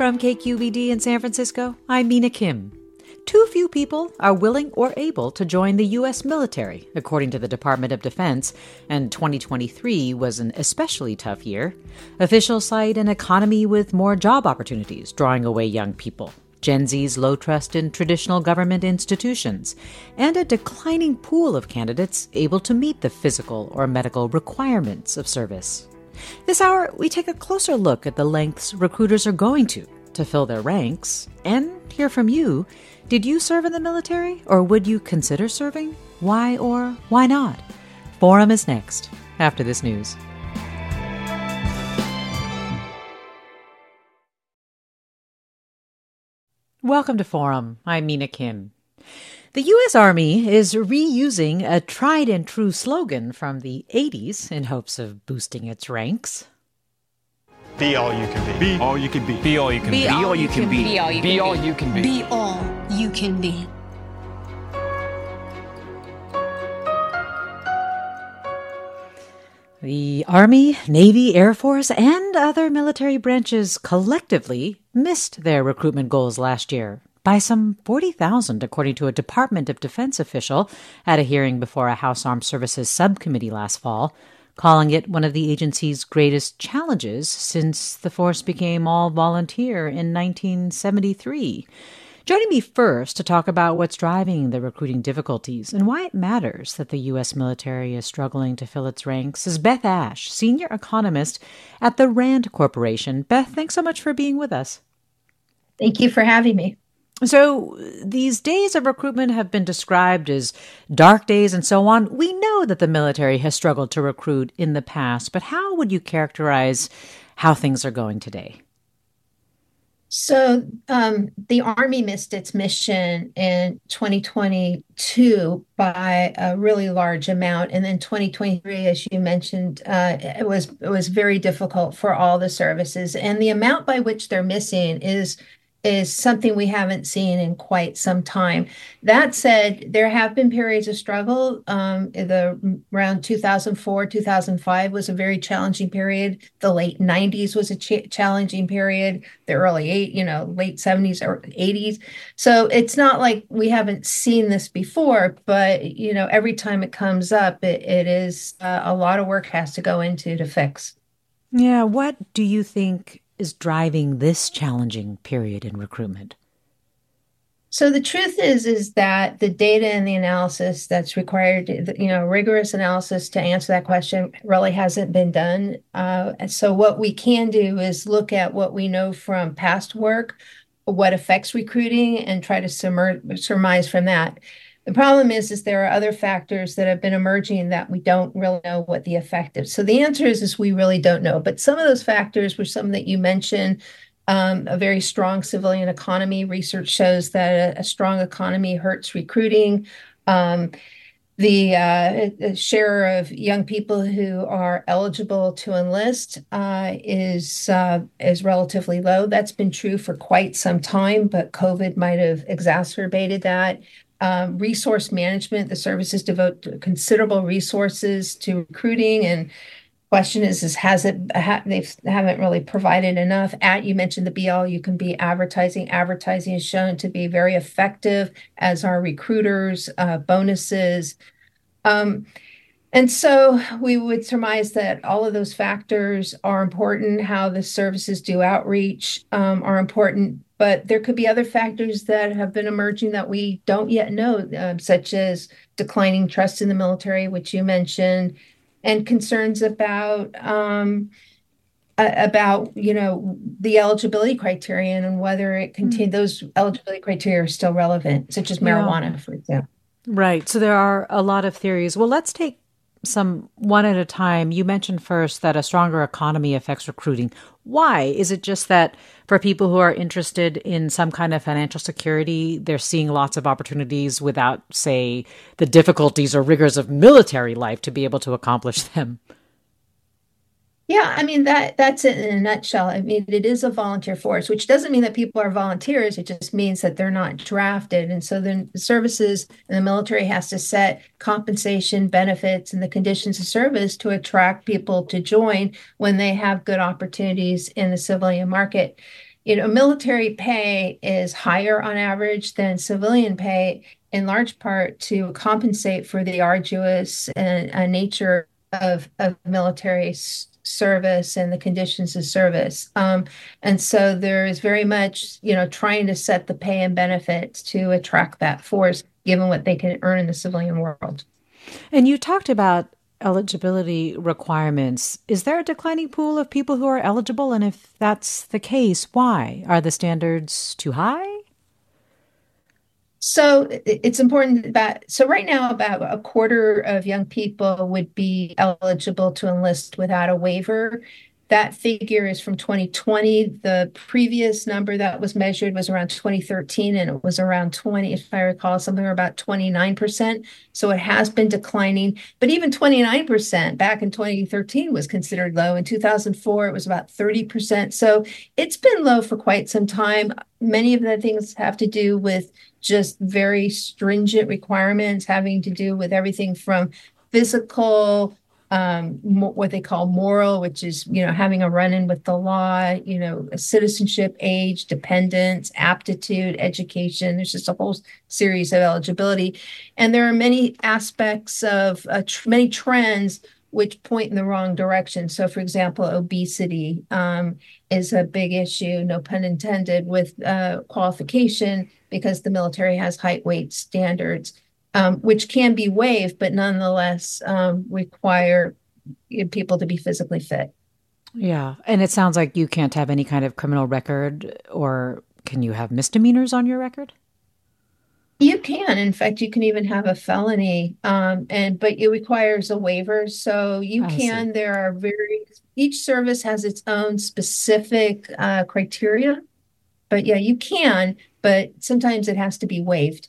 From KQED in San Francisco, I'm Mina Kim. Too few people are willing or able to join the U.S. military, according to the Department of Defense, and 2023 was an especially tough year. Officials cite an economy with more job opportunities drawing away young people, Gen Z's low trust in traditional government institutions, and a declining pool of candidates able to meet the physical or medical requirements of service. This hour, we take a closer look at the lengths recruiters are going to to fill their ranks and hear from you. Did you serve in the military or would you consider serving? Why or why not? Forum is next after this news. Welcome to Forum. I'm Mina Kim. The U.S. Army is reusing a tried and true slogan from the 80s in hopes of boosting its ranks. Be all you can be. Be all you can be. Be all you can be. Be all you can be. Be all you can be. Be all you can be. The Army, Navy, Air Force, and other military branches collectively missed their recruitment goals last year by some 40,000, according to a Department of Defense official at a hearing before a House Armed Services subcommittee last fall, calling it one of the agency's greatest challenges since the force became all volunteer in 1973. Joining me first to talk about what's driving the recruiting difficulties and why it matters that the U.S. military is struggling to fill its ranks is Beth Asch, senior economist at the RAND Corporation. Beth, thanks so much for being with us. Thank you for having me. So, these days of recruitment have been described as dark days and so on. We know that the military has struggled to recruit in the past, but how would you characterize how things are going today? So, um, the Army missed its mission in 2022 by a really large amount, and then 2023, as you mentioned, uh, it was it was very difficult for all the services, and the amount by which they're missing is is something we haven't seen in quite some time. That said, there have been periods of struggle. Um, the around 2004, 2005 was a very challenging period. The late 90s was a ch- challenging period. The early eight, you know, late 70s or 80s. So it's not like we haven't seen this before, but you know, every time it comes up, it, it is uh, a lot of work has to go into to fix. Yeah. What do you think is driving this challenging period in recruitment? So the truth is, is that the data and the analysis that's required, you know, rigorous analysis to answer that question really hasn't been done. Uh, so what we can do is look at what we know from past work, what affects recruiting, and try to surmise from that. The problem is, is there are other factors that have been emerging that we don't really know what the effect is. So the answer is, is we really don't know. But some of those factors were some that you mentioned. Um, a very strong civilian economy. Research shows that a, a strong economy hurts recruiting. Um, the uh, share of young people who are eligible to enlist uh, is uh, is relatively low. That's been true for quite some time, but COVID might have exacerbated that um, resource management. The services devote considerable resources to recruiting and question is is has it ha, they haven't really provided enough. At you mentioned the Be All you can be advertising. Advertising is shown to be very effective as are recruiters uh, bonuses. Um, and so we would surmise that all of those factors are important. How the services do outreach um, are important but there could be other factors that have been emerging that we don't yet know uh, such as declining trust in the military which you mentioned and concerns about um, about you know the eligibility criterion and whether it contain mm. those eligibility criteria are still relevant, such as marijuana, yeah. for example. Right. So there are a lot of theories. Well, let's take some one at a time. You mentioned first that a stronger economy affects recruiting. Why? Is it just that for people who are interested in some kind of financial security, they're seeing lots of opportunities without, say, the difficulties or rigors of military life to be able to accomplish them? Yeah, I mean that that's it in a nutshell. I mean, it is a volunteer force, which doesn't mean that people are volunteers. It just means that they're not drafted. And so the services and the military has to set compensation, benefits, and the conditions of service to attract people to join when they have good opportunities in the civilian market. You know, military pay is higher on average than civilian pay, in large part to compensate for the arduous and, uh, nature of, of military service and the conditions of service. Um, and so there is very much, you know, trying to set the pay and benefits to attract that force, given what they can earn in the civilian world. And you talked about eligibility requirements. Is there a declining pool of people who are eligible? And if that's the case, why? Are the standards too high? So it's important that so right now about a quarter of young people would be eligible to enlist without a waiver. That figure is from 2020. The previous number that was measured was around 2013, and it was around 20, if I recall, something about 29%. So it has been declining. But even 29% back in 2013 was considered low. In 2004, it was about 30%. So it's been low for quite some time. Many of the things have to do with just very stringent requirements having to do with everything from physical um, what they call moral, which is you know having a run-in with the law, you know, citizenship, age, dependence, aptitude, education. There's just a whole series of eligibility, and there are many aspects of uh, tr- many trends which point in the wrong direction. So, for example, obesity um, is a big issue, no pun intended, with uh, qualification because the military has height weight standards, um, which can be waived, but nonetheless um, require people to be physically fit. Yeah. And it sounds like you can't have any kind of criminal record, or can you have misdemeanors on your record? You can. In fact, you can even have a felony, um, and but it requires a waiver. So you I can. See. There are very each service has its own specific uh, criteria, but yeah, you can. But sometimes it has to be waived.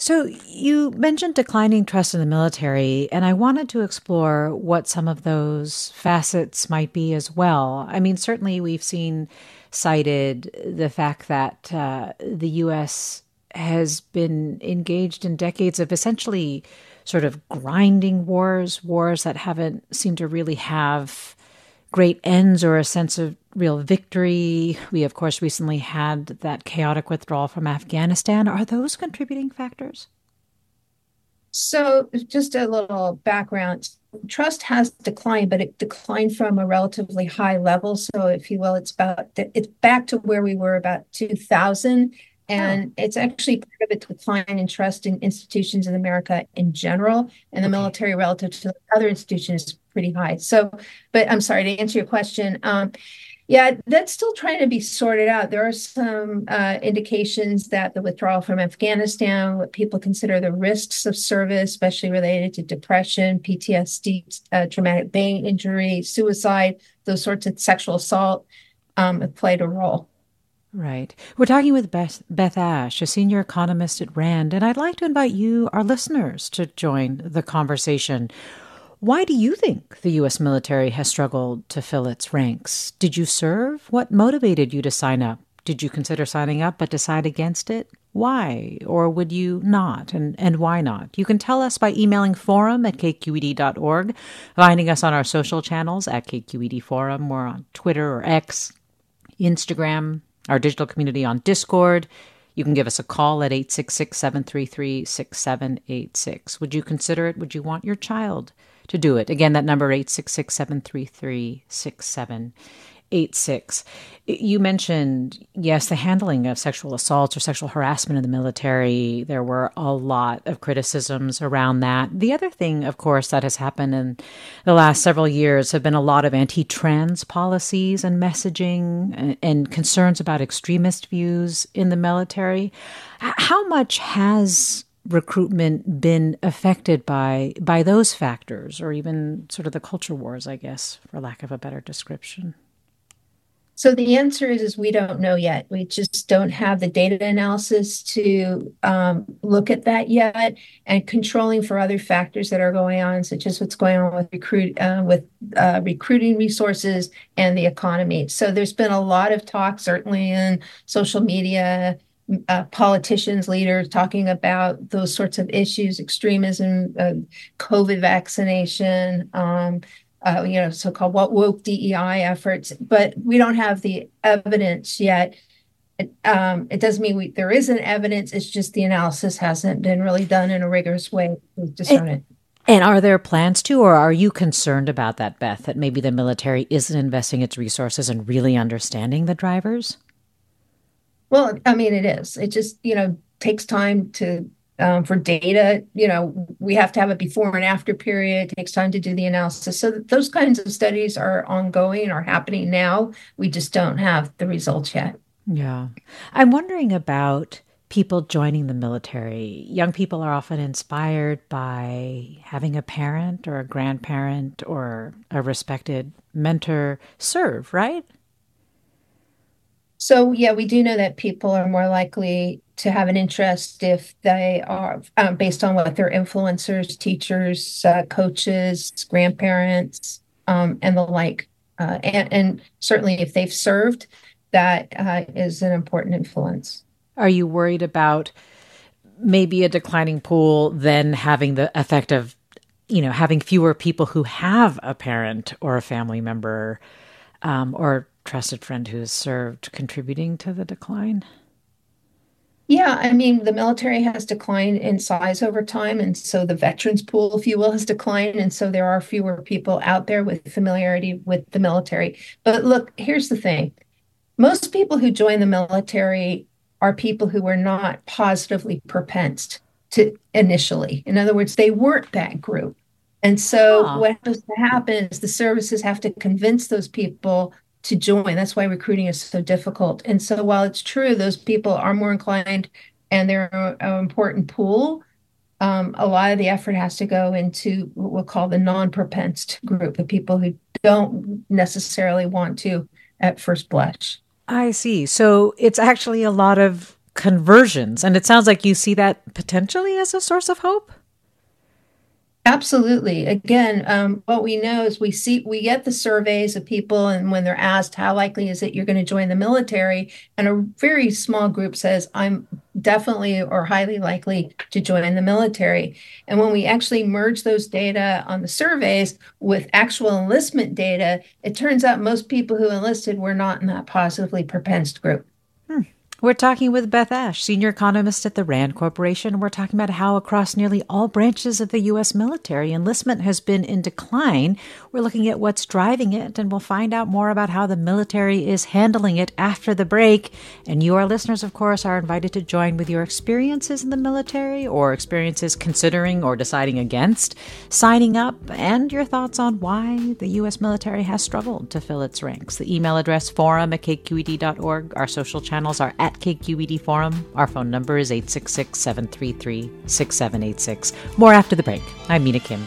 So you mentioned declining trust in the military, and I wanted to explore what some of those facets might be as well. I mean, certainly we've seen cited the fact that uh, the U.S has been engaged in decades of essentially sort of grinding wars, wars that haven't seemed to really have great ends or a sense of real victory. We, of course, recently had that chaotic withdrawal from Afghanistan. Are those contributing factors? So, just a little background trust has declined, but it declined from a relatively high level. So, if you will, it's about it's back to where we were about 2000 and oh. it's actually part of a decline in trust in institutions in America in general, and the okay. military relative to other institutions is pretty high. So, but I'm sorry to answer your question. Um, yeah, that's still trying to be sorted out. There are some uh, indications that the withdrawal from Afghanistan, what people consider the risks of service, especially related to depression, PTSD, uh, traumatic brain injury, suicide, those sorts of sexual assault, um, have played a role. Right. We're talking with Beth, Beth Asch, a senior economist at RAND, and I'd like to invite you, our listeners, to join the conversation. Why do you think the U.S. military has struggled to fill its ranks? Did you serve? What motivated you to sign up? Did you consider signing up but decide against it? Why? Or would you not? And, and why not? You can tell us by emailing forum at kqed.org, finding us on our social channels at KQED Forum. We're on Twitter or X, Instagram, our digital community on Discord. You can give us a call at 866 733 6786. Would you consider it? Would you want your child to do it? Again, that number 866 733 86. You mentioned, yes, the handling of sexual assaults or sexual harassment in the military. There were a lot of criticisms around that. The other thing, of course, that has happened in the last several years have been a lot of anti trans policies and messaging and, and concerns about extremist views in the military. How much has recruitment been affected by by those factors or even sort of the culture wars i guess for lack of a better description so the answer is, is we don't know yet. We just don't have the data analysis to um, look at that yet, and controlling for other factors that are going on, such as what's going on with recruit uh, with uh, recruiting resources and the economy. So there's been a lot of talk, certainly in social media, uh, politicians, leaders talking about those sorts of issues, extremism, uh, COVID vaccination, um, uh, you know, so-called what woke DEI efforts, but we don't have the evidence yet. It, um, it doesn't mean we, there isn't evidence. It's just the analysis hasn't been really done in a rigorous way to discern and, it. And are there plans to, or are you concerned about that, Beth? That maybe the military isn't investing its resources in really understanding the drivers? Well, I mean, it is. It just you know takes time to um, for data, you know, we have to have a before and after period. It takes time to do the analysis. So those kinds of studies are ongoing, are happening now. We just don't have the results yet. Yeah. I'm wondering about people joining the military. Young people are often inspired by having a parent or a grandparent or a respected mentor serve, right? So, yeah, we do know that people are more likely to have an interest if they are um, based on what their influencers, teachers, uh, coaches, grandparents, um, and the like. Uh, and, and, certainly if they've served, that uh, is an important influence. Are you worried about maybe a declining pool then having the effect of, you know, having fewer people who have a parent or a family member um, or trusted friend who has served contributing to the decline? Yeah, I mean, the military has declined in size over time. And so the veterans pool, if you will, has declined. And so there are fewer people out there with familiarity with the military. But look, here's the thing most people who join the military are people who were not positively propensed to initially. In other words, they weren't that group. And so oh. what has to happen is the services have to convince those people to join. That's why recruiting is so difficult. And so while it's true those people are more inclined and they're an important pool, um, a lot of the effort has to go into what we'll call the non-propensed group, the people who don't necessarily want to at first blush. I see. So it's actually a lot of conversions. And it sounds like you see that potentially as a source of hope. Absolutely. Again, um, what we know is we see we get the surveys of people, and when they're asked how likely is it you're going to join the military, and a very small group says I'm definitely or highly likely to join the military. And when we actually merge those data on the surveys with actual enlistment data, it turns out most people who enlisted were not in that positively propensed group. We're talking with Beth Asch, senior economist at the RAND Corporation. We're talking about how across nearly all branches of the U.S. military, enlistment has been in decline. We're looking at what's driving it, and we'll find out more about how the military is handling it after the break. And you, our listeners, of course, are invited to join with your experiences in the military or experiences considering or deciding against signing up and your thoughts on why the U.S. military has struggled to fill its ranks. The email address forum at kqed.org. Our social channels are at KQED Forum. Our phone number is 866 733 6786. More after the break. I'm Mina Kim.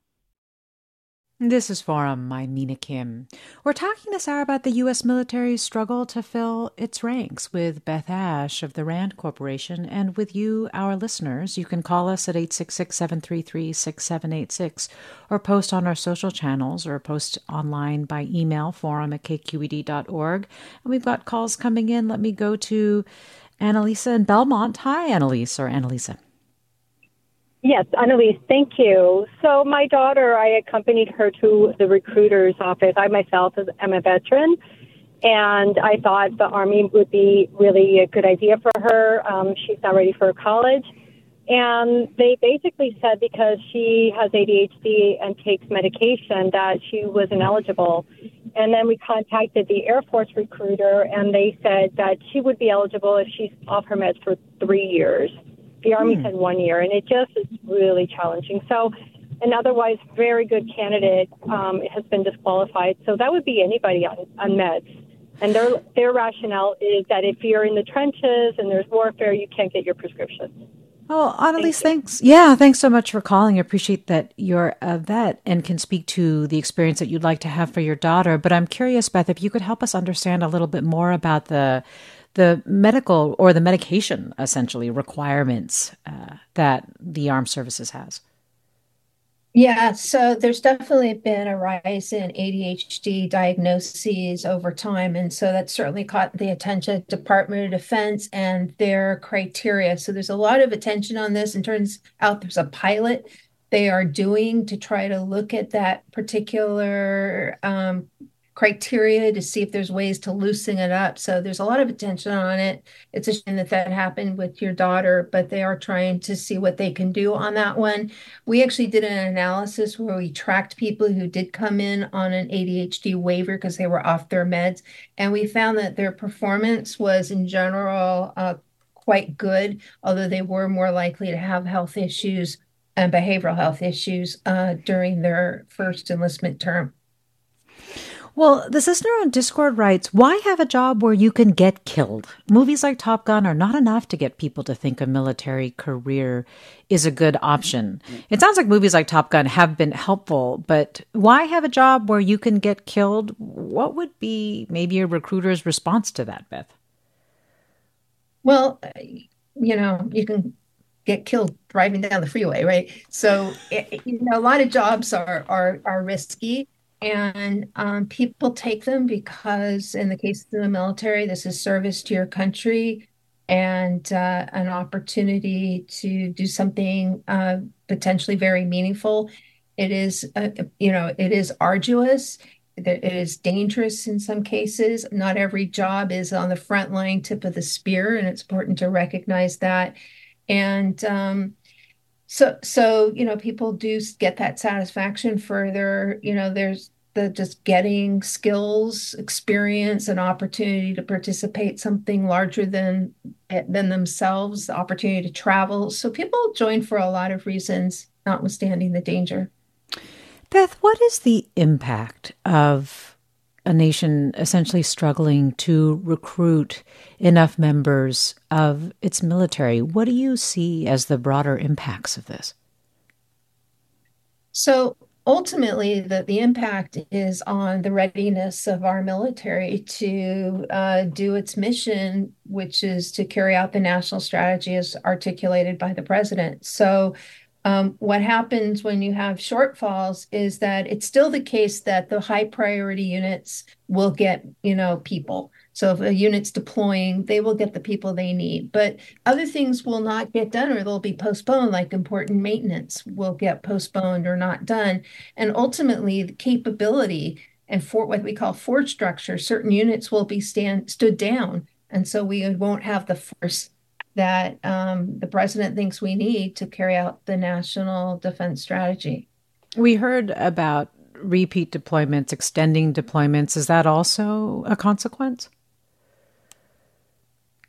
This is Forum. I'm Mina Kim. We're talking this hour about the U.S. military's struggle to fill its ranks with Beth Asch of the RAND Corporation and with you, our listeners. You can call us at 866 733 6786 or post on our social channels or post online by email, forum at kqed.org. And we've got calls coming in. Let me go to Annalisa in Belmont. Hi, Annalisa or Annalisa. Yes, Annalise, thank you. So my daughter, I accompanied her to the recruiter's office. I myself am a veteran, and I thought the Army would be really a good idea for her. Um, she's not ready for college. And they basically said because she has ADHD and takes medication that she was ineligible. And then we contacted the Air Force recruiter, and they said that she would be eligible if she's off her meds for three years. The Army hmm. said one year, and it just is really challenging. So, an otherwise very good candidate um, has been disqualified. So that would be anybody on, on meds. And their their rationale is that if you're in the trenches and there's warfare, you can't get your prescription. Oh, Annalise, Thank thanks. Yeah, thanks so much for calling. I appreciate that you're a vet and can speak to the experience that you'd like to have for your daughter. But I'm curious, Beth, if you could help us understand a little bit more about the the medical or the medication essentially requirements uh, that the armed services has? Yeah, so there's definitely been a rise in ADHD diagnoses over time. And so that certainly caught the attention of Department of Defense and their criteria. So there's a lot of attention on this. And turns out there's a pilot they are doing to try to look at that particular um, criteria to see if there's ways to loosen it up. So there's a lot of attention on it. It's a shame that that happened with your daughter, but they are trying to see what they can do on that one. We actually did an analysis where we tracked people who did come in on an ADHD waiver because they were off their meds, and we found that their performance was in general uh, quite good, although they were more likely to have health issues and behavioral health issues uh, during their first enlistment term. Well, the sister on Discord writes, Why have a job where you can get killed? Movies like Top Gun are not enough to get people to think a military career is a good option. It sounds like movies like Top Gun have been helpful, but why have a job where you can get killed? What would be maybe a recruiter's response to that, Beth? Well, you know, you can get killed driving down the freeway, right? So, you know, a lot of jobs are are are risky and um, people take them because in the case of the military this is service to your country and uh, an opportunity to do something uh, potentially very meaningful. It is uh, you know it is arduous. It is dangerous in some cases. Not every job is on the front line tip of the spear and it's important to recognize that. And um, so so you know people do get that satisfaction for their you know there's the just getting skills experience and opportunity to participate something larger than eh, than themselves the opportunity to travel. So people join for a lot of reasons notwithstanding the danger. Beth what is the impact of a nation essentially struggling to recruit enough members of its military. What do you see as the broader impacts of this? So, ultimately, the, the impact is on the readiness of our military to uh, do its mission, which is to carry out the national strategy as articulated by the president. So, Um, what happens when you have shortfalls is that it's still the case that the high priority units will get, you know, people. So if a unit's deploying, they will get the people they need. But other things will not get done or they'll be postponed, like important maintenance will get postponed or not done. And ultimately, the capability and for what we call force structure, certain units will be stand stood down. And so we won't have the force that um, the president thinks we need to carry out the national defense strategy. We heard about repeat deployments, extending deployments. Is that also a consequence?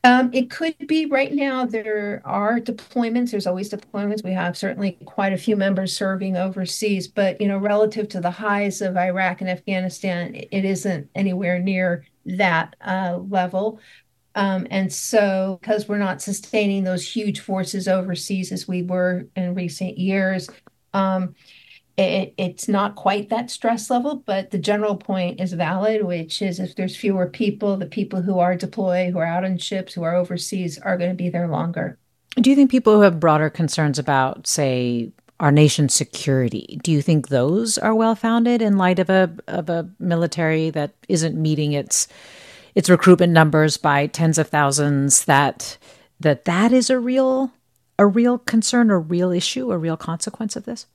Um, it could be right now. There are deployments. There's always deployments. We have certainly quite a few members serving overseas, but you know, relative to the highs of Iraq and Afghanistan, it isn't anywhere near that uh, level. Um, and so, because we're not sustaining those huge forces overseas as we were in recent years, um, it, it's not quite that stress level, but the general point is valid, which is if there's fewer people, the people who are deployed, who are out on ships, who are overseas, are going to be there longer. Do you think people who have broader concerns about, say, our nation's security, do you think those are well founded in light of a of a military that isn't meeting its its recruitment numbers by tens of thousands? That that that is a real a real concern, a real issue, a real consequence of this?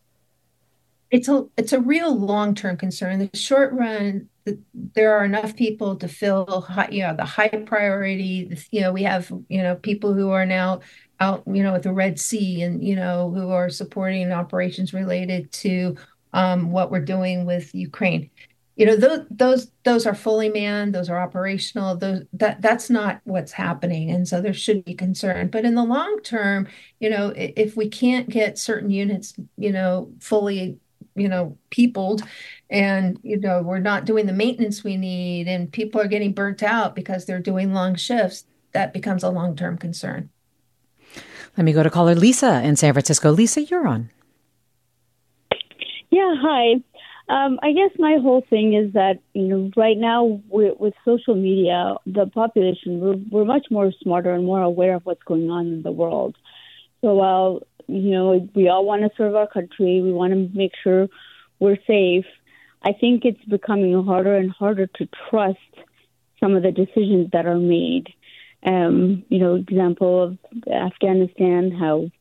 it's a it's a real long term concern. In the short run, the, there are enough people to fill high, you know the high priority. You know we have you know people who are now out you know at the Red Sea and you know who are supporting operations related to um, what we're doing with Ukraine. You know those those those are fully manned. Those are operational. Those that that's not what's happening, and so there should be concern. But in the long term, you know if we can't get certain units you know fully you know peopled and you know we're not doing the maintenance we need and people are getting burnt out because they're doing long shifts that becomes a long-term concern let me go to caller lisa in san francisco lisa you're on yeah hi um, I guess my whole thing is that you know right now with social media, the population we're, we're much more smarter and more aware of what's going on in the world. So while you know, we all want to serve our country. We want to make sure we're safe. I think it's becoming harder and harder to trust some of the decisions that are made. Um, you know, example of Afghanistan, how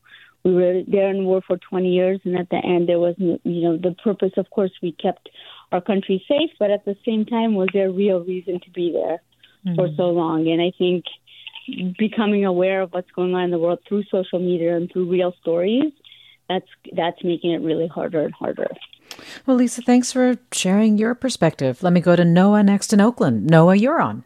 we were there in war for 20 years, and at the end, there was, you know, the purpose, of course, we kept our country safe, but at the same time, was there a real reason to be there mm-hmm. for so long? And I think becoming aware of what's going on in the world through social media and through real stories, that's that's making it really harder and harder. Well, Lisa, thanks for sharing your perspective. Let me go to Noah next in Oakland. Noah, you're on.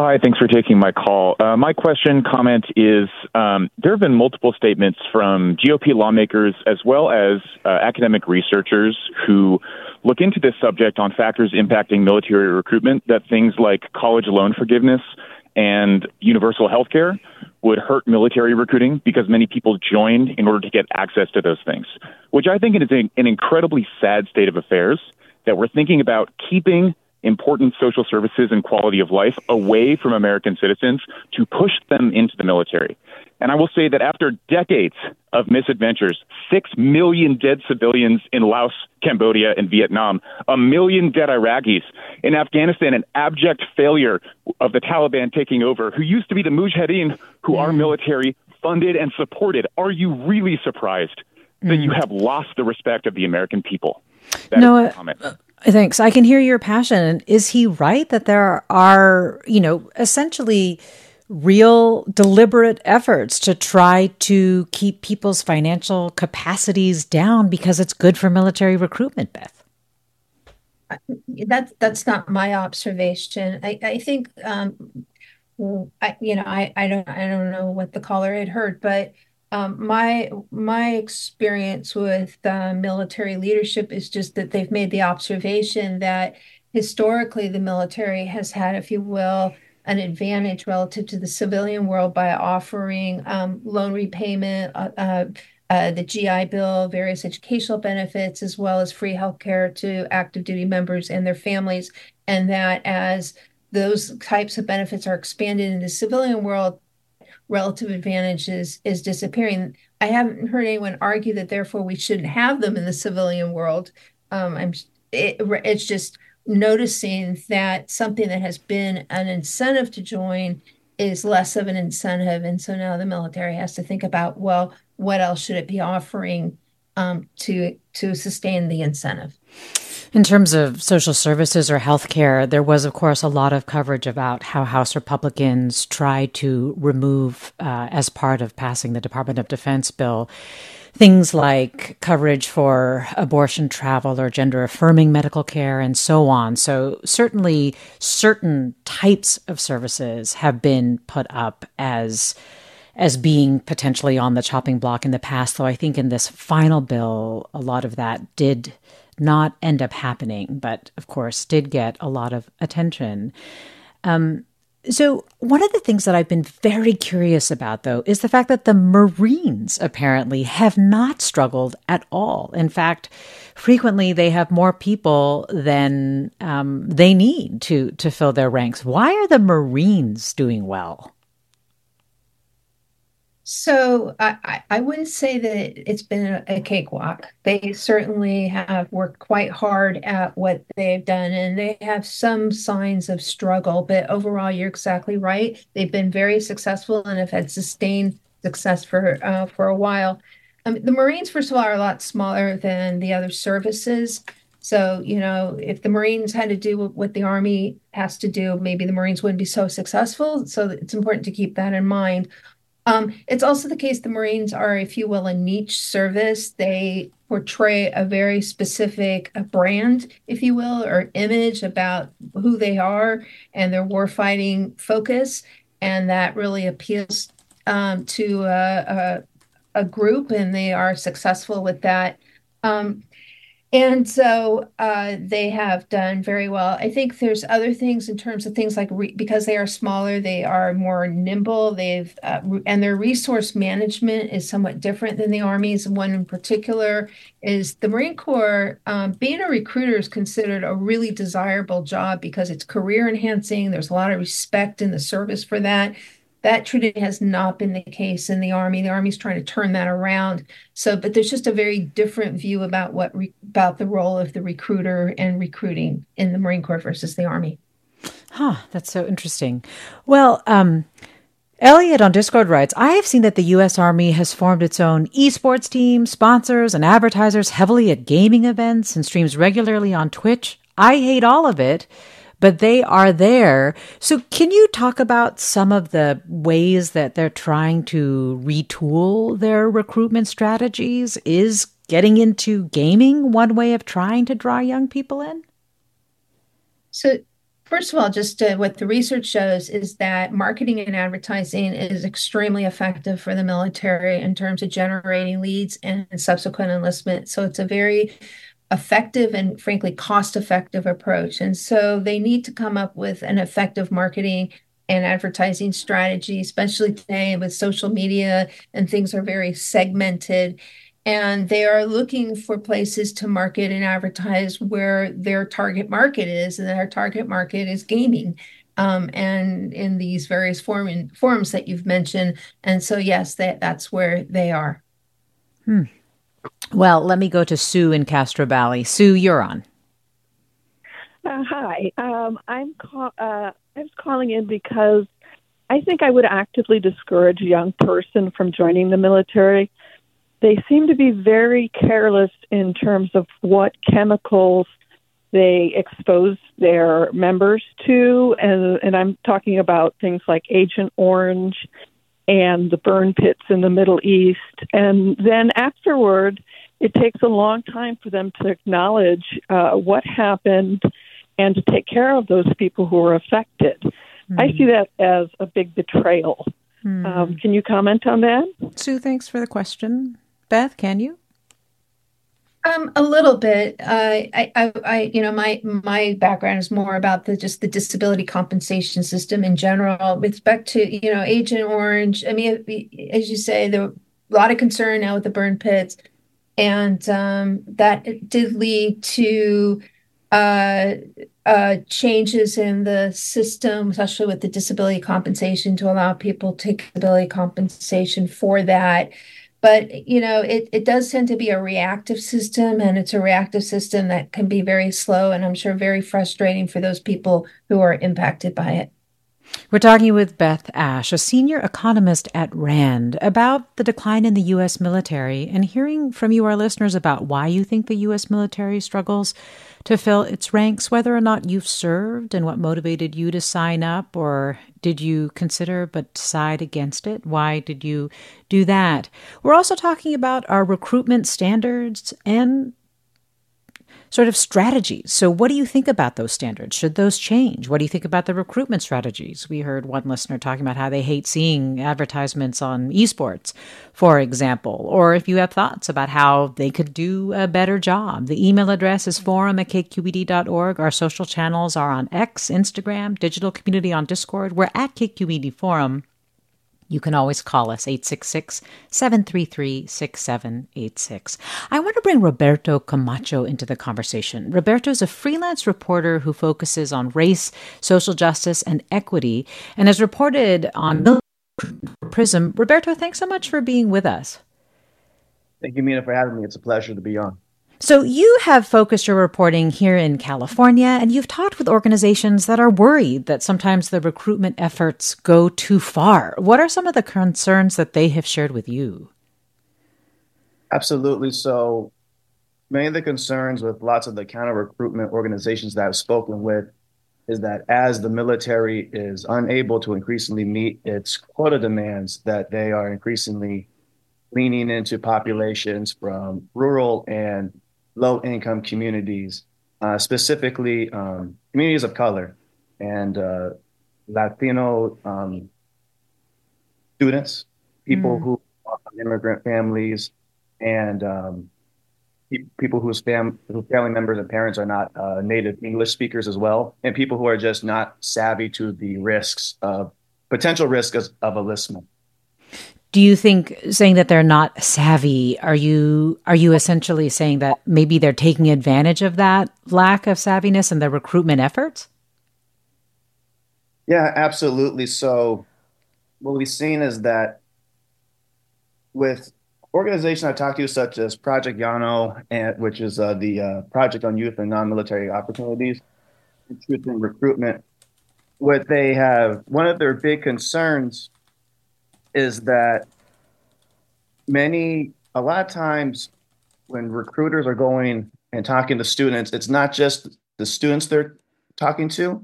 Hi, thanks for taking my call. Uh, my question, comment is um, there have been multiple statements from GOP lawmakers as well as uh, academic researchers who look into this subject on factors impacting military recruitment that things like college loan forgiveness and universal health care would hurt military recruiting because many people joined in order to get access to those things, which I think is an incredibly sad state of affairs that we're thinking about keeping important social services and quality of life away from American citizens to push them into the military. And I will say that after decades of misadventures, six million dead civilians in Laos, Cambodia, and Vietnam, a million dead Iraqis, in Afghanistan, an abject failure of the Taliban taking over, who used to be the Mujahideen, who mm. our military funded and supported. Are you really surprised mm. that you have lost the respect of the American people? That no, uh, thanks. I can hear your passion. Is he right that there are, you know, essentially real deliberate efforts to try to keep people's financial capacities down because it's good for military recruitment, Beth. That's that's not my observation. I, I think um, I, you know I, I don't I don't know what the caller had heard, but um, my my experience with uh, military leadership is just that they've made the observation that historically the military has had, if you will, an advantage relative to the civilian world by offering um, loan repayment, uh, uh, uh, the GI Bill, various educational benefits, as well as free healthcare to active duty members and their families. And that as those types of benefits are expanded in the civilian world, relative advantage is is disappearing. I haven't heard anyone argue that therefore we shouldn't have them in the civilian world. Um, I'm it, it's just noticing that something that has been an incentive to join is less of an incentive, and so now the military has to think about well, what else should it be offering um, to to sustain the incentive? In terms of social services or healthcare, there was, of course, a lot of coverage about how House Republicans tried to remove, uh, as part of passing the Department of Defense bill, things like coverage for abortion travel or gender affirming medical care and so on. So, certainly, certain types of services have been put up as as being potentially on the chopping block in the past, though I think in this final bill, a lot of that did not end up happening, but of course did get a lot of attention. Um, so, one of the things that I've been very curious about, though, is the fact that the Marines apparently have not struggled at all. In fact, frequently they have more people than um, they need to to fill their ranks. Why are the Marines doing well? So I, I wouldn't say that it's been a, cakewalk. They certainly have worked quite hard at what they've done, and they have some signs of struggle. But overall, you're exactly right. They've been very successful and have had sustained success for uh, for a while. Um, the Marines, first of all, are a lot smaller than the other services. So, you know, if the Marines had to do what the Army has to do, maybe the Marines wouldn't be so successful. So it's important to keep that in mind. Um, it's also the case the Marines are, if you will, a niche service. They portray a very specific a brand, if you will, or image about who they are and their warfighting focus. And that really appeals um, to a, a, a, group, and they are successful with that. Um, and so uh, they have done very well. I think there's other things in terms of things like re- because they are smaller, they are more nimble. They've uh, re- and their resource management is somewhat different than the armies. One in particular is the Marine Corps. Um, being a recruiter is considered a really desirable job because it's career enhancing. There's a lot of respect in the service for that. That truly has not been the case in the Army. The Army's trying to turn that around. So, but there's just a very different view about what re- about the role of the recruiter and recruiting in the Marine Corps versus the Army. Huh, that's so interesting. Well, um, Elliot on Discord writes, I have seen that the U.S. Army has formed its own esports team, sponsors, and advertisers heavily at gaming events and streams regularly on Twitch. I hate all of it but they are there. So, can you talk about some of the ways that they're trying to retool their recruitment strategies? Is getting into gaming one way of trying to draw young people in? So, First of all, just uh, what the research shows is that marketing and advertising is extremely effective for the military in terms of generating leads and subsequent enlistment. So it's a very effective and frankly cost effective approach. And so they need to come up with an effective marketing and advertising strategy, especially today with social media and things are very segmented. And they are looking for places to market and advertise where their target market is. And their target market is gaming. Um, and in these various form forms that you've mentioned. And so, yes, that, that's where they are. Hmm. Well, let me go to Sue in Castro Valley. Sue, you're on. Uh, hi, um, I'm call- uh, I was calling in because I think I would actively discourage a young person from joining the military. They seem to be very careless in terms of what chemicals they expose their members to, and, and I'm talking about things like Agent Orange and the burn pits in the Middle East. And then afterward, it takes a long time for them to acknowledge uh, what happened and to take care of those people who were affected. Mm. I see that as a big betrayal. Mm. Um, can you comment on that? Sue, thanks for the question. Beth, can you? Um, a little bit. Uh, I, I, I, you know, my my background is more about the just the disability compensation system in general. With respect to you know Agent Orange, I mean, as you say, there were a lot of concern now with the burn pits, and um, that did lead to uh, uh, changes in the system, especially with the disability compensation, to allow people to take disability compensation for that. But you know, it, it does tend to be a reactive system, and it's a reactive system that can be very slow and I'm sure very frustrating for those people who are impacted by it. We're talking with Beth Asch, a senior economist at RAND, about the decline in the U.S. military and hearing from you, our listeners, about why you think the U.S. military struggles to fill its ranks, whether or not you've served and what motivated you to sign up, or did you consider but decide against it? Why did you do that? We're also talking about our recruitment standards and sort of strategies. So, what do you think about those standards? Should those change? What do you think about the recruitment strategies? We heard one listener talking about how they hate seeing advertisements on esports, for example, or if you have thoughts about how they could do a better job. The email address is forum at kqed.org. Our social channels are on X, Instagram, digital community on Discord. We're at KQED Forum. You can always call us 866 733 6786. I want to bring Roberto Camacho into the conversation. Roberto is a freelance reporter who focuses on race, social justice, and equity and has reported on Prism. Roberto, thanks so much for being with us. Thank you, Mina, for having me. It's a pleasure to be on. So, you have focused your reporting here in California, and you've talked with organizations that are worried that sometimes the recruitment efforts go too far. What are some of the concerns that they have shared with you? Absolutely. So, many of the concerns with lots of the counter recruitment organizations that I've spoken with is that as the military is unable to increasingly meet its quota demands, that they are increasingly leaning into populations from rural and low income communities, uh, specifically um, communities of color and uh, Latino um, students, people mm. who are immigrant families, and um, people whose, fam- whose family members and parents are not uh, native English speakers as well, and people who are just not savvy to the risks of potential risks of enlistment do you think saying that they're not savvy are you are you essentially saying that maybe they're taking advantage of that lack of savviness in their recruitment efforts? Yeah absolutely. So what we've seen is that with organizations i talked to such as project YANO and which is uh, the uh, project on youth and non-military opportunities in recruitment what they have one of their big concerns is that many, a lot of times when recruiters are going and talking to students, it's not just the students they're talking to,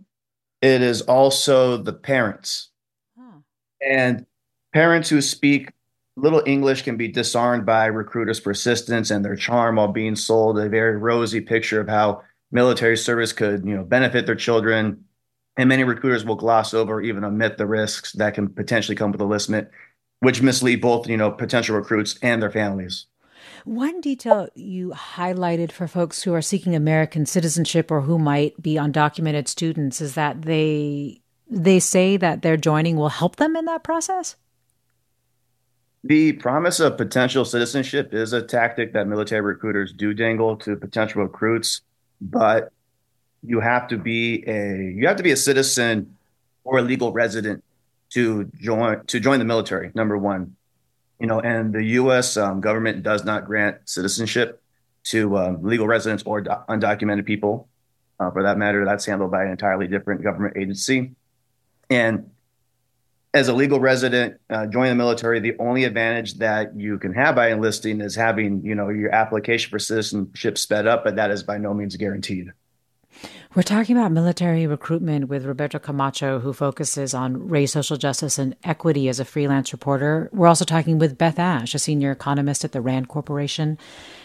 it is also the parents. Huh. And parents who speak little English can be disarmed by recruiters' persistence and their charm while being sold a very rosy picture of how military service could, you know, benefit their children. And many recruiters will gloss over, or even omit the risks that can potentially come with enlistment which mislead both, you know, potential recruits and their families. One detail you highlighted for folks who are seeking American citizenship or who might be undocumented students is that they they say that their joining will help them in that process. The promise of potential citizenship is a tactic that military recruiters do dangle to potential recruits, but you have to be a you have to be a citizen or a legal resident to join to join the military. Number one, you know, and the U.S. Um, government does not grant citizenship to um, legal residents or do- undocumented people. Uh, for that matter, that's handled by an entirely different government agency. And as a legal resident, uh, joining the military, the only advantage that you can have by enlisting is having, you know, your application for citizenship sped up, but that is by no means guaranteed. We're talking about military recruitment with Roberto Camacho, who focuses on race, social justice, and equity as a freelance reporter. We're also talking with Beth Asch, a senior economist at the RAND Corporation.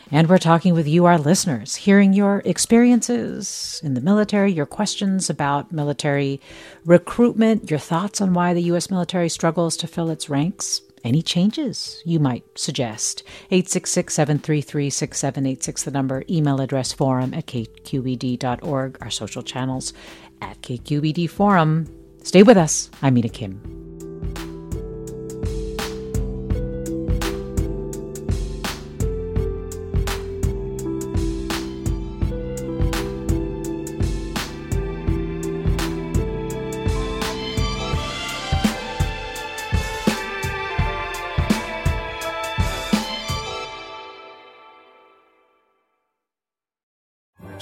And we're talking with you, our listeners, hearing your experiences in the military, your questions about military recruitment, your thoughts on why the U.S. military struggles to fill its ranks, any changes you might suggest. 866 733 6786, the number, email address forum at kqed.org, our social channels at KQED Forum. Stay with us. I'm Mina Kim.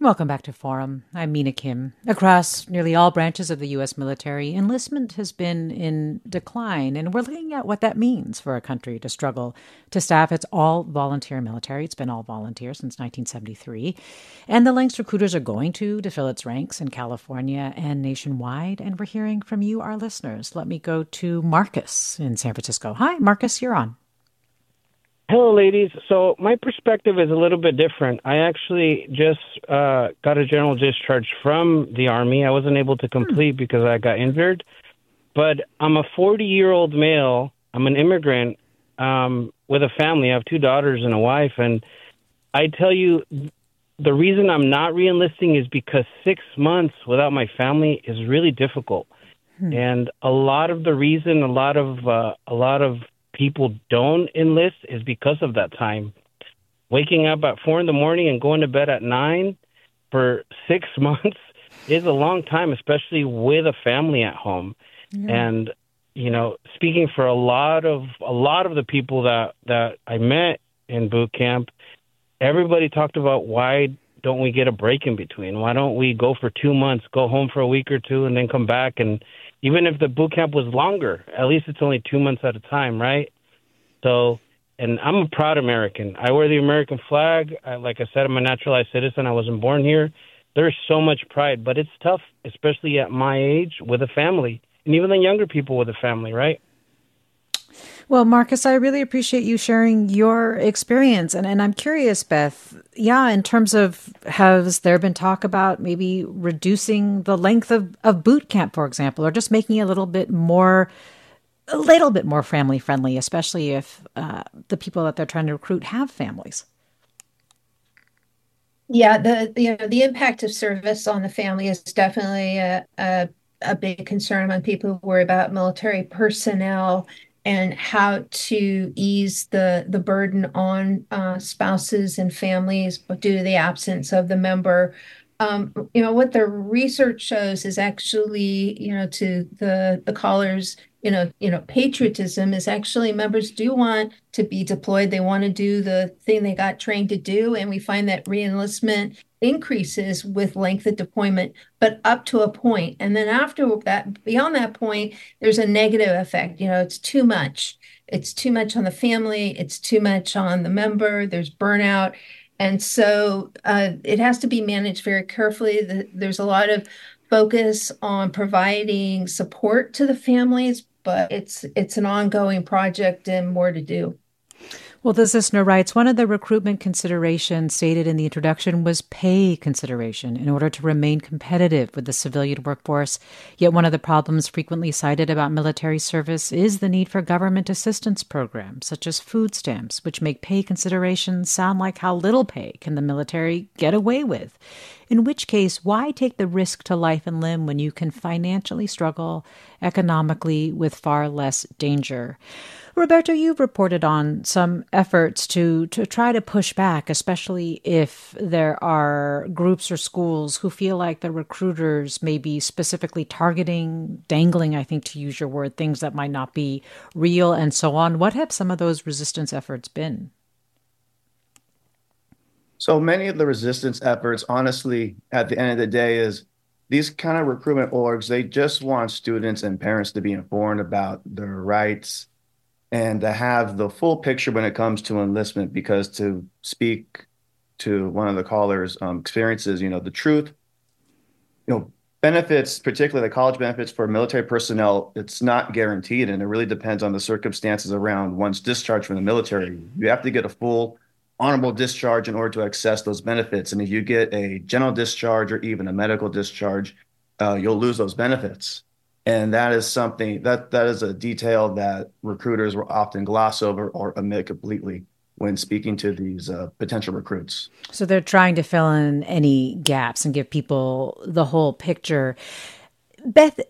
Welcome back to Forum. I'm Mina Kim. Across nearly all branches of the U.S. military, enlistment has been in decline, and we're looking at what that means for a country to struggle to staff its all volunteer military. It's been all volunteer since 1973, and the lengths recruiters are going to to fill its ranks in California and nationwide. And we're hearing from you, our listeners. Let me go to Marcus in San Francisco. Hi, Marcus, you're on. Hello, ladies. So my perspective is a little bit different. I actually just uh, got a general discharge from the Army. I wasn't able to complete because I got injured, but I'm a 40 year old male. I'm an immigrant um, with a family. I have two daughters and a wife, and I tell you, the reason I'm not reenlisting is because six months without my family is really difficult, Hmm. and a lot of the reason, a lot of uh, a lot of people don't enlist is because of that time. Waking up at four in the morning and going to bed at nine for six months is a long time, especially with a family at home. And you know, speaking for a lot of a lot of the people that that I met in boot camp, everybody talked about why don't we get a break in between? Why don't we go for two months, go home for a week or two, and then come back? And even if the boot camp was longer, at least it's only two months at a time, right? So, and I'm a proud American. I wear the American flag. I, like I said, I'm a naturalized citizen. I wasn't born here. There's so much pride, but it's tough, especially at my age with a family, and even the younger people with a family, right? Well, Marcus, I really appreciate you sharing your experience. And, and I'm curious, Beth, yeah, in terms of has there been talk about maybe reducing the length of, of boot camp, for example, or just making it a little bit more, a little bit more family friendly, especially if uh, the people that they're trying to recruit have families? Yeah, the you know the impact of service on the family is definitely a, a, a big concern among people who worry about military personnel and how to ease the the burden on uh, spouses and families due to the absence of the member. Um, you know what the research shows is actually you know to the the callers you know you know patriotism is actually members do want to be deployed. They want to do the thing they got trained to do and we find that reenlistment increases with length of deployment but up to a point. And then after that beyond that point there's a negative effect. You know it's too much. It's too much on the family. It's too much on the member. There's burnout and so uh, it has to be managed very carefully. The- there's a lot of focus on providing support to the families but it's it's an ongoing project and more to do Well, this listener writes one of the recruitment considerations stated in the introduction was pay consideration in order to remain competitive with the civilian workforce. Yet, one of the problems frequently cited about military service is the need for government assistance programs, such as food stamps, which make pay considerations sound like how little pay can the military get away with. In which case, why take the risk to life and limb when you can financially struggle economically with far less danger? Roberto, you've reported on some efforts to, to try to push back, especially if there are groups or schools who feel like the recruiters may be specifically targeting, dangling, I think to use your word, things that might not be real and so on. What have some of those resistance efforts been? So many of the resistance efforts, honestly, at the end of the day, is these kind of recruitment orgs, they just want students and parents to be informed about their rights and to have the full picture when it comes to enlistment. Because to speak to one of the callers' um, experiences. You know, the truth, you know, benefits, particularly the college benefits for military personnel, it's not guaranteed, and it really depends on the circumstances around one's discharge from the military. You have to get a full honorable discharge in order to access those benefits. And if you get a general discharge or even a medical discharge, uh, you'll lose those benefits. And that is something that that is a detail that recruiters will often gloss over or omit completely when speaking to these uh, potential recruits. So they're trying to fill in any gaps and give people the whole picture. Beth,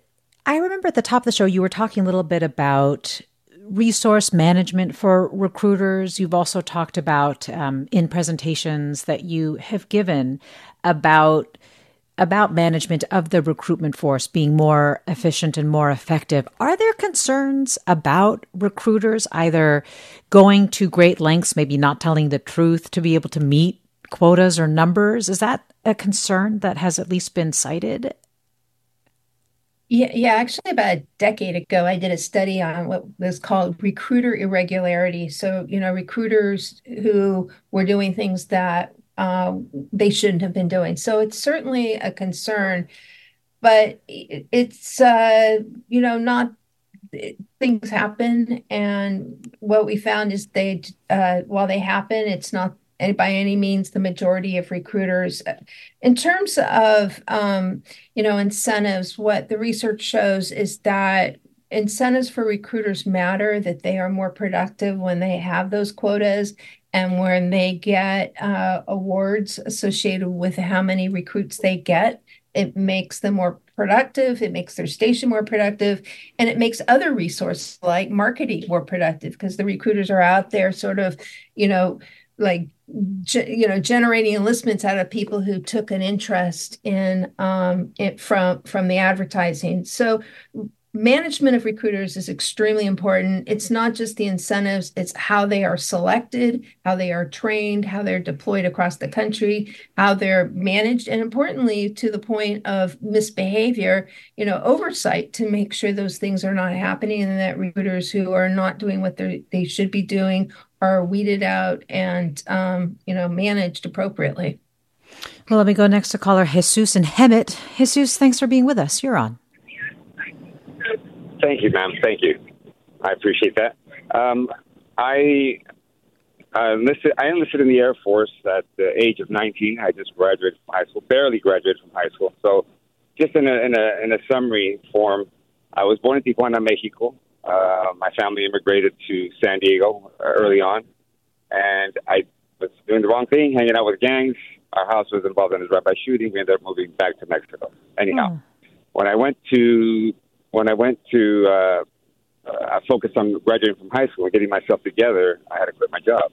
I remember at the top of the show you were talking a little bit about resource management for recruiters. You've also talked about um, in presentations that you have given about about management of the recruitment force being more efficient and more effective. Are there concerns about recruiters either going to great lengths, maybe not telling the truth to be able to meet quotas or numbers? Is that a concern that has at least been cited yeah, yeah. Actually, about a decade ago, I did a study on what was called recruiter irregularity. So, you know, recruiters who were doing things that uh, they shouldn't have been doing. So, it's certainly a concern, but it's uh, you know not things happen, and what we found is they uh, while they happen, it's not by any means the majority of recruiters. In terms of um, you know incentives, what the research shows is that incentives for recruiters matter. That they are more productive when they have those quotas and when they get uh, awards associated with how many recruits they get. It makes them more productive, it makes their station more productive, and it makes other resources like marketing more productive because the recruiters are out there sort of, you know, like you know generating enlistments out of people who took an interest in um, it from from the advertising so management of recruiters is extremely important it's not just the incentives it's how they are selected how they are trained how they're deployed across the country how they're managed and importantly to the point of misbehavior you know oversight to make sure those things are not happening and that recruiters who are not doing what they should be doing are weeded out and um, you know managed appropriately. Well, let me go next to caller Jesus and Hemet. Jesus, thanks for being with us. You're on. Thank you, ma'am. Thank you. I appreciate that. Um, I enlisted, I enlisted in the Air Force at the age of 19. I just graduated from high school, barely graduated from high school. So, just in a, in a, in a summary form, I was born in Tijuana, Mexico. Uh, my family immigrated to San Diego early on, and I was doing the wrong thing, hanging out with gangs. Our house was involved in a drive-by shooting. We ended up moving back to Mexico. Anyhow, mm. when I went to when I went to uh, I focused on graduating from high school and getting myself together. I had to quit my job,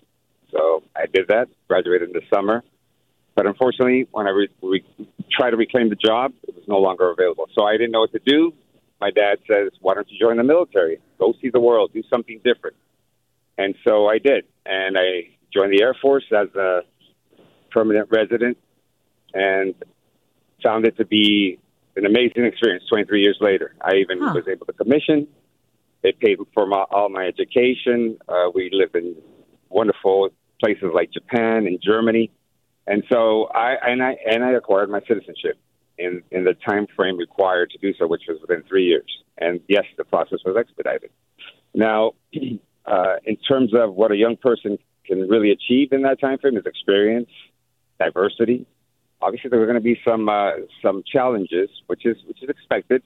so I did that. Graduated in the summer, but unfortunately, when I re- re- tried to reclaim the job, it was no longer available. So I didn't know what to do my dad says, "Why don't you join the military? Go see the world, do something different." And so I did, and I joined the Air Force as a permanent resident, and found it to be an amazing experience. Twenty three years later, I even huh. was able to commission. They paid for my, all my education. Uh, we lived in wonderful places like Japan and Germany, and so I and I and I acquired my citizenship in, in the time frame required to do so, which was within three years. And yes, the process was expedited. Now, uh, in terms of what a young person can really achieve in that time frame is experience, diversity. Obviously, there are going to be some uh, some challenges, which is which is expected,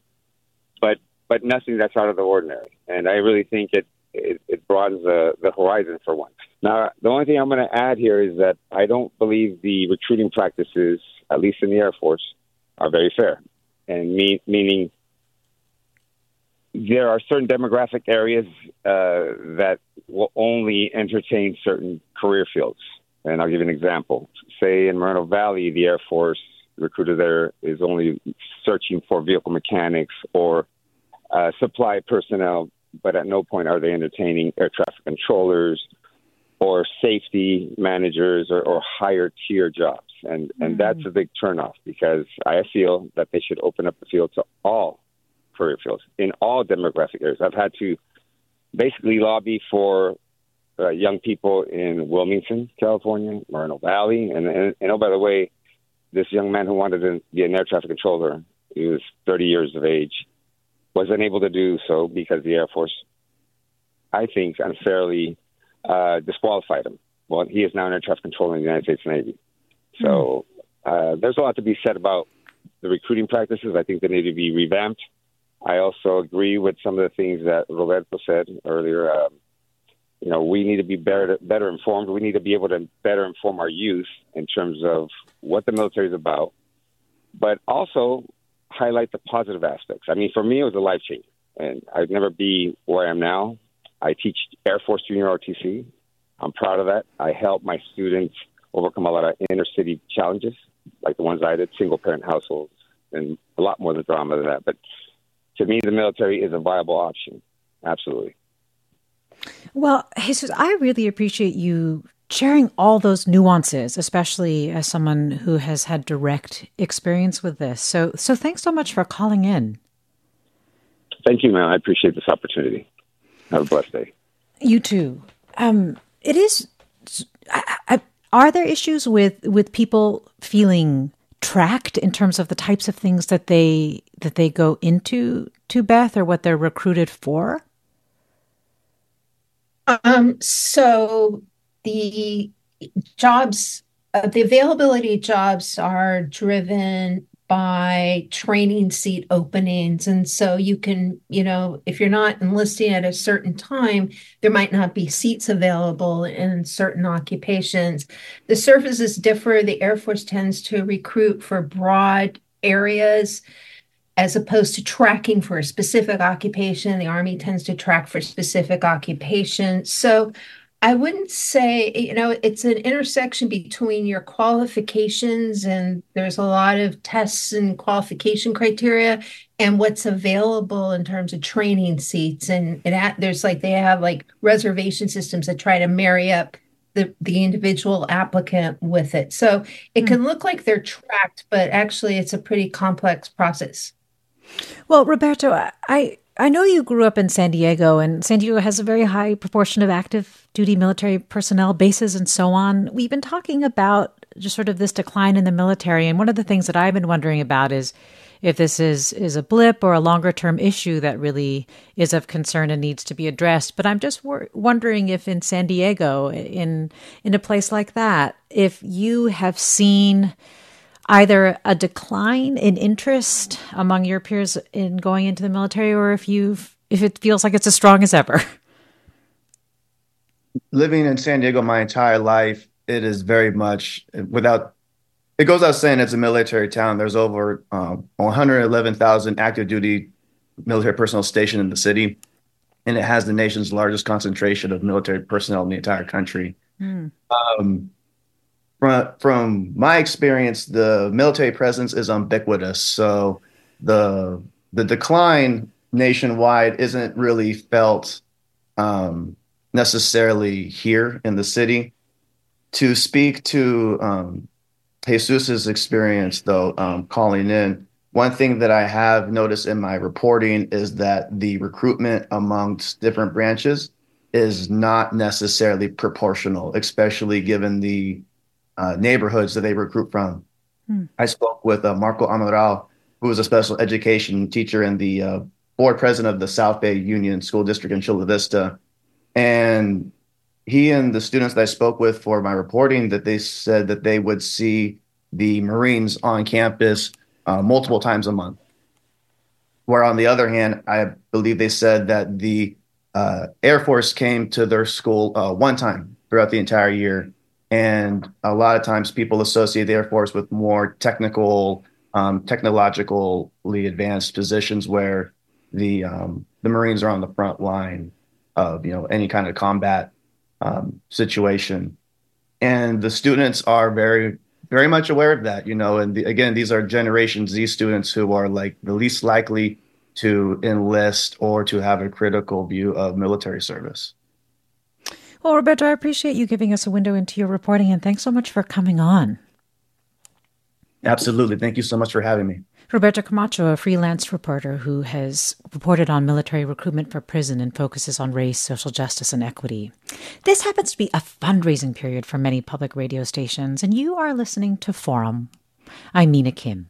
but but nothing that's out of the ordinary. And I really think it it, it broadens the, the horizon for one. Now, the only thing I'm going to add here is that I don't believe the recruiting practices, at least in the Air Force, are very fair, and me, meaning there are certain demographic areas uh, that will only entertain certain career fields. And I'll give you an example. Say in Moreno Valley, the Air Force recruiter there is only searching for vehicle mechanics or uh, supply personnel, but at no point are they entertaining air traffic controllers or safety managers or, or higher tier jobs. And, and mm. that's a big turnoff because I feel that they should open up the field to all career fields in all demographic areas. I've had to basically lobby for uh, young people in Wilmington, California, Moreno Valley, and, and and oh by the way, this young man who wanted to be an air traffic controller, he was 30 years of age, was unable to do so because the Air Force, I think, unfairly uh, disqualified him. Well, he is now an air traffic controller in the United States Navy. So uh, there's a lot to be said about the recruiting practices. I think they need to be revamped. I also agree with some of the things that Roberto said earlier. Um, you know, we need to be better better informed. We need to be able to better inform our youth in terms of what the military is about, but also highlight the positive aspects. I mean, for me, it was a life changer, and I'd never be where I am now. I teach Air Force Junior ROTC. I'm proud of that. I help my students overcome a lot of inner city challenges, like the ones I did, single parent households, and a lot more than drama than that. But to me, the military is a viable option. Absolutely. Well, Jesus, I really appreciate you sharing all those nuances, especially as someone who has had direct experience with this. So, so thanks so much for calling in. Thank you, man. I appreciate this opportunity. Have a blessed day. You too. Um, it is. I, I, are there issues with with people feeling tracked in terms of the types of things that they that they go into to Beth or what they're recruited for? Um, so the jobs, uh, the availability jobs are driven by training seat openings. And so you can, you know, if you're not enlisting at a certain time, there might not be seats available in certain occupations. The services differ. The Air Force tends to recruit for broad areas as opposed to tracking for a specific occupation. The Army tends to track for specific occupations. So I wouldn't say, you know, it's an intersection between your qualifications and there's a lot of tests and qualification criteria and what's available in terms of training seats. And it, there's like, they have like reservation systems that try to marry up the, the individual applicant with it. So it hmm. can look like they're tracked, but actually it's a pretty complex process. Well, Roberto, I I know you grew up in San Diego, and San Diego has a very high proportion of active duty military personnel bases and so on. We've been talking about just sort of this decline in the military, and one of the things that I've been wondering about is if this is is a blip or a longer term issue that really is of concern and needs to be addressed. But I'm just wor- wondering if in San Diego, in in a place like that, if you have seen either a decline in interest among your peers in going into the military or if you've if it feels like it's as strong as ever? Living in san diego my entire life it is very much without it goes out saying it's a military town. There's over um, 111000 active duty military personnel stationed in the city and it has the nation's largest concentration of military personnel in the entire country. Mm. um, from from my experience, the military presence is ubiquitous. So the the decline nationwide isn't really felt um, necessarily here in the city. To speak to um, Jesus's experience, though, um, calling in, one thing that I have noticed in my reporting is that the recruitment amongst different branches is not necessarily proportional, especially given the uh, neighborhoods that they recruit from. Hmm. I spoke with uh, Marco Amaral, who is a special education teacher and the uh, board president of the South Bay Union School District in Chula Vista. And he and the students that I spoke with for my reporting that they said that they would see the Marines on campus uh, multiple times a month. Where on the other hand, I believe they said that the uh, Air Force came to their school uh, one time throughout the entire year and a lot of times people associate the Air Force with more technical, um, technologically advanced positions where the um, the Marines are on the front line of you know any kind of combat um, situation, and the students are very very much aware of that. You know, and the, again, these are Generation Z students who are like the least likely to enlist or to have a critical view of military service. Well, Roberto, I appreciate you giving us a window into your reporting, and thanks so much for coming on. Absolutely. Thank you so much for having me. Roberto Camacho, a freelance reporter who has reported on military recruitment for Prism and focuses on race, social justice, and equity. This happens to be a fundraising period for many public radio stations, and you are listening to Forum. I'm Mina Kim.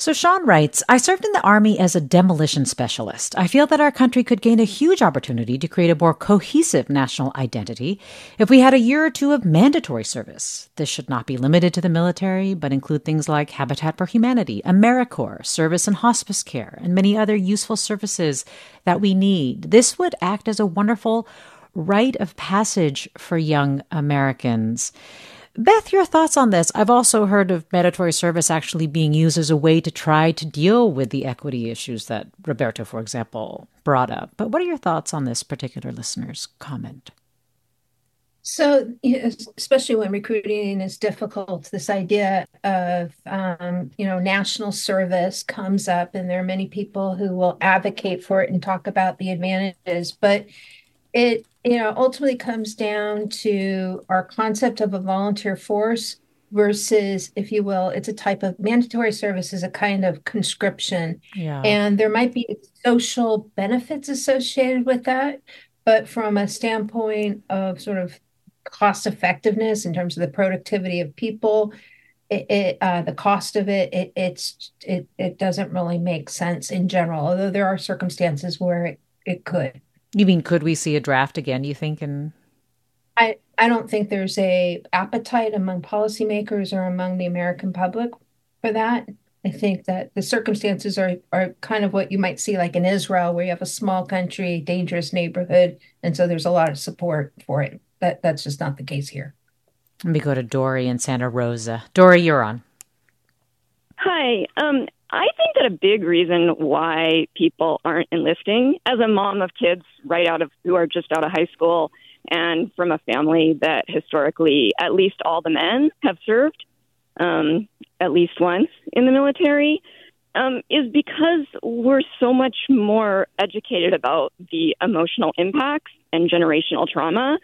So Sean writes, I served in the Army as a demolition specialist. I feel that our country could gain a huge opportunity to create a more cohesive national identity if we had a year or two of mandatory service. This should not be limited to the military, but include things like Habitat for Humanity, AmeriCorps, service and hospice care, and many other useful services that we need. This would act as a wonderful rite of passage for young Americans. Beth, your thoughts on this? I've also heard of mandatory service actually being used as a way to try to deal with the equity issues that Roberto, for example, brought up. But what are your thoughts on this particular listener's comment? So, especially when recruiting is difficult, this idea of um, you know national service comes up, and there are many people who will advocate for it and talk about the advantages. But it you know ultimately comes down to our concept of a volunteer force versus if you will it's a type of mandatory service is a kind of conscription yeah. and there might be social benefits associated with that but from a standpoint of sort of cost effectiveness in terms of the productivity of people it, it uh, the cost of it, it it's it it doesn't really make sense in general although there are circumstances where it, it could you mean could we see a draft again? You think? And I I don't think there's a appetite among policymakers or among the American public for that. I think that the circumstances are are kind of what you might see like in Israel, where you have a small country, dangerous neighborhood, and so there's a lot of support for it. That that's just not the case here. Let me go to Dory in Santa Rosa. Dory, you're on. Hi. Um, I think that a big reason why people aren't enlisting, as a mom of kids right out of who are just out of high school and from a family that historically at least all the men have served um, at least once in the military, um, is because we're so much more educated about the emotional impacts and generational trauma.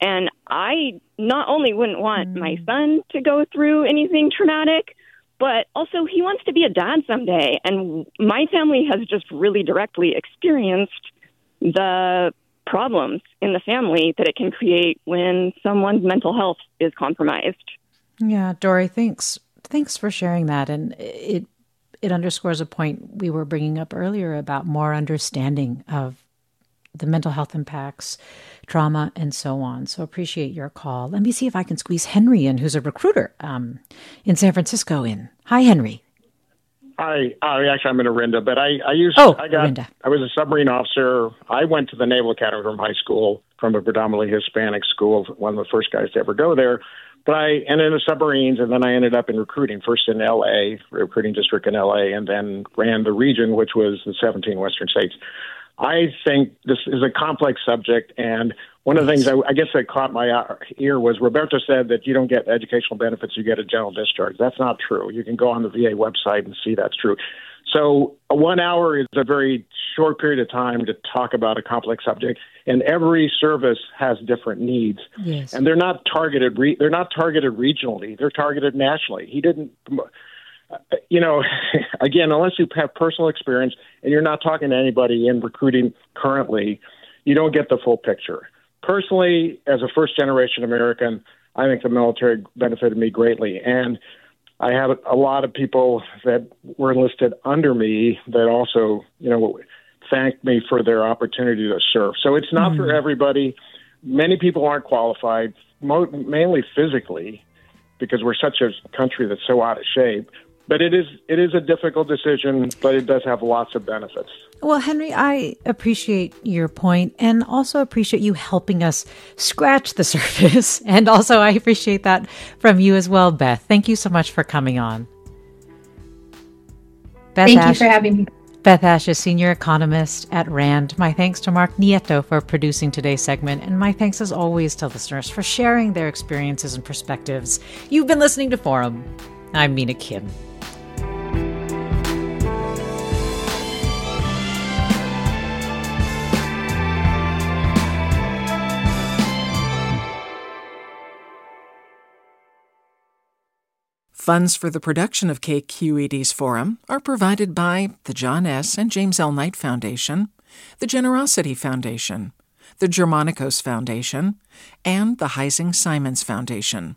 And I not only wouldn't want my mm. son to go through anything traumatic, but also he wants to be a dad someday. And my family has just really directly experienced the problems in the family that it can create when someone's mental health is compromised. Yeah, Dory, thanks. Thanks for sharing that. And it it underscores a point we were bringing up earlier about more understanding of the mental health impacts, trauma, and so on. So appreciate your call. Let me see if I can squeeze Henry in, who's a recruiter um, in San Francisco. In hi, Henry. Hi, uh, actually, I'm in Orinda, but I, I used oh, I got Orinda. I was a submarine officer. I went to the Naval Academy from high school, from a predominantly Hispanic school, one of the first guys to ever go there. But I ended in submarines, and then I ended up in recruiting, first in L.A., recruiting district in L.A., and then ran the region, which was the 17 western states. I think this is a complex subject, and one of the things I, I guess that caught my uh, ear was Roberto said that you don't get educational benefits; you get a general discharge. That's not true. You can go on the VA website and see that's true. So, one hour is a very short period of time to talk about a complex subject, and every service has different needs. Yes. And they're not targeted. Re- they're not targeted regionally. They're targeted nationally. He didn't you know, again, unless you have personal experience and you're not talking to anybody in recruiting currently, you don't get the full picture. Personally, as a first generation American, I think the military benefited me greatly. And I have a lot of people that were enlisted under me that also, you know, thanked me for their opportunity to serve. So it's not mm. for everybody. Many people aren't qualified, mo- mainly physically, because we're such a country that's so out of shape but it is it is a difficult decision, but it does have lots of benefits. Well, Henry, I appreciate your point and also appreciate you helping us scratch the surface. And also I appreciate that from you as well, Beth. Thank you so much for coming on. Beth Thank Asch, you for having me. Beth Asch is senior economist at RAND. My thanks to Mark Nieto for producing today's segment, and my thanks as always to listeners for sharing their experiences and perspectives. You've been listening to Forum. I'm Mina Kim. Funds for the production of KQED's forum are provided by the John S. and James L. Knight Foundation, the Generosity Foundation, the Germanacos Foundation, and the Heising Simons Foundation.